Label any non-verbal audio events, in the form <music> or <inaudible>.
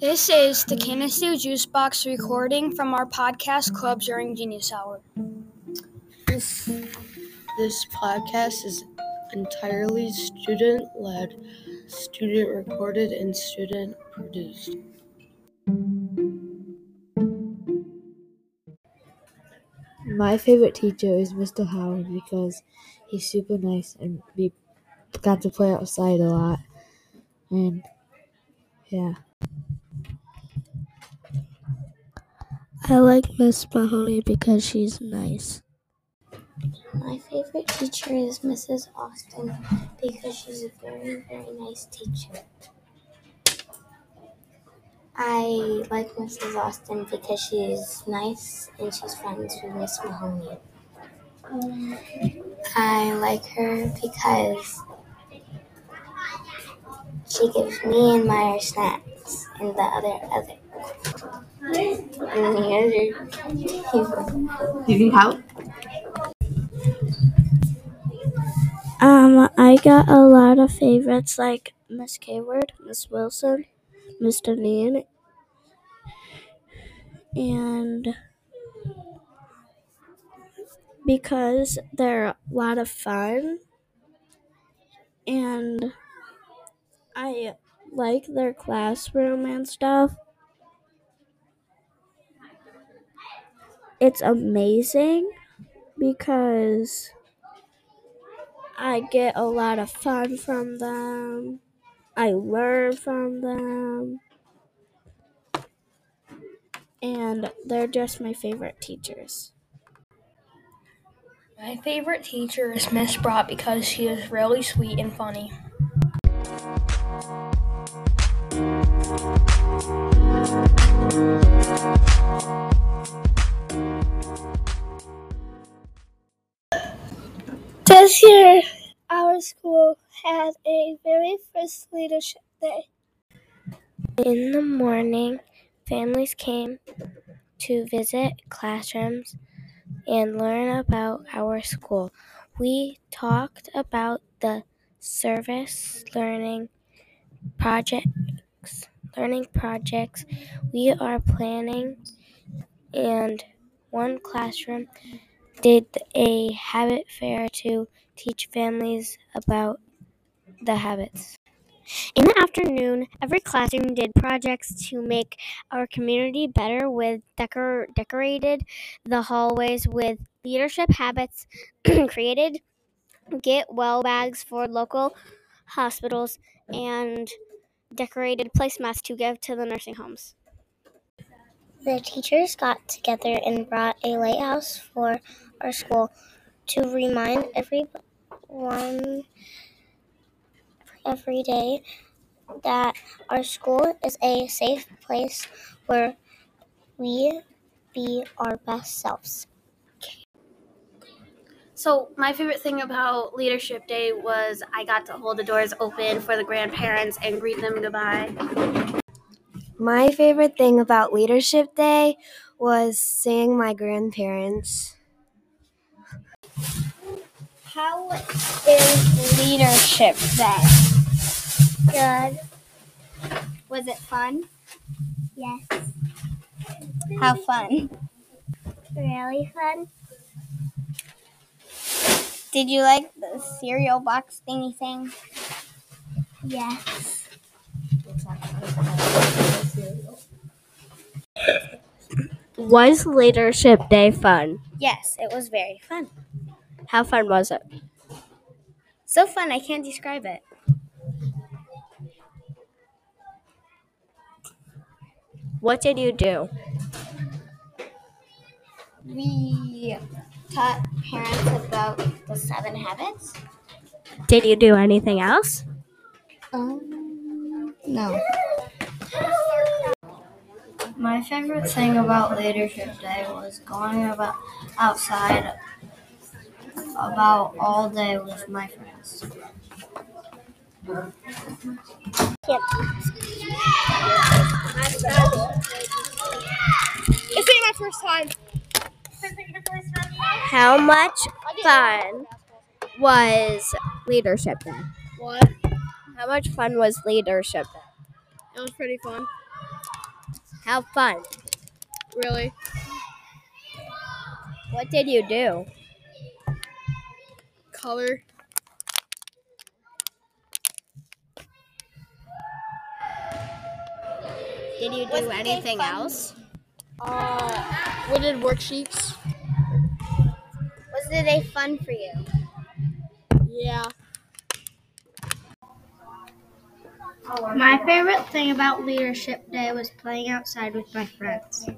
This is the Canistoo Juice Box recording from our podcast club during Genius Hour. This, this podcast is entirely student led, student recorded, and student produced. My favorite teacher is Mr. Howard because he's super nice and we got to play outside a lot. And yeah. I like Miss Mahoney because she's nice. My favorite teacher is Mrs. Austin because she's a very, very nice teacher. I like Mrs. Austin because she's nice and she's friends with Miss Mahoney. I like her because she gives me and Meyer snacks and the other other You can help? Um, I got a lot of favorites like Miss Kayward, Miss Wilson, Mr. Nean, and because they're a lot of fun and I like their classroom and stuff. It's amazing because I get a lot of fun from them. I learn from them. And they're just my favorite teachers. My favorite teacher is Miss Brott because she is really sweet and funny. This year, our school had a very first leadership day. In the morning, families came to visit classrooms and learn about our school. We talked about the service learning projects, learning projects we are planning, and one classroom did a habit fair to teach families about the habits. In the afternoon, every classroom did projects to make our community better with decor- decorated the hallways with leadership habits <clears throat> created get well bags for local hospitals and decorated placemats to give to the nursing homes. The teachers got together and brought a lighthouse for our school to remind everyone every day that our school is a safe place where we be our best selves. So, my favorite thing about Leadership Day was I got to hold the doors open for the grandparents and greet them goodbye. My favorite thing about Leadership Day was seeing my grandparents. How is leadership day? Good. Was it fun? Yes. How fun? Really fun. Did you like the cereal box thingy thing? Yes. Was Leadership Day fun? Yes, it was very fun. How fun was it? So fun, I can't describe it. What did you do? We taught parents about the seven habits. Did you do anything else? Um, no. My favorite thing about Leadership Day was going about outside about all day with my friends. This ain't my first time. How much fun was Leadership Day? What? How much fun was Leadership Day? It was pretty fun. Have fun. Really? What did you do? Color. Did you do anything else? Uh, we did worksheets. Was the day fun for you? Yeah. My favorite thing about Leadership Day was playing outside with my friends.